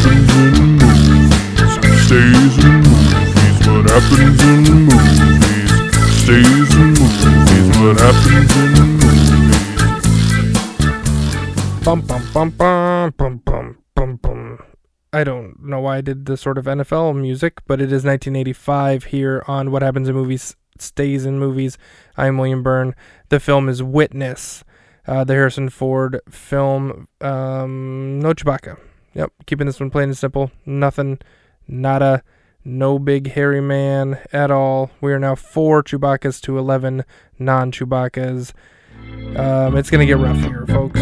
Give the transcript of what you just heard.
happens in movies stays in movies. What happens in movies stays in movies. What happens in movies. Bum bum bum bum bum bum bum bum. I don't know why I did the sort of NFL music, but it is 1985 here on What Happens in Movies Stays in Movies. I am William Byrne. The film is Witness, uh, the Harrison Ford film, um, No Chewbacca. Yep, keeping this one plain and simple. Nothing, nada, no big hairy man at all. We are now four Chewbacca's to 11 non Chewbacca's. Um, it's going to get rough here, folks.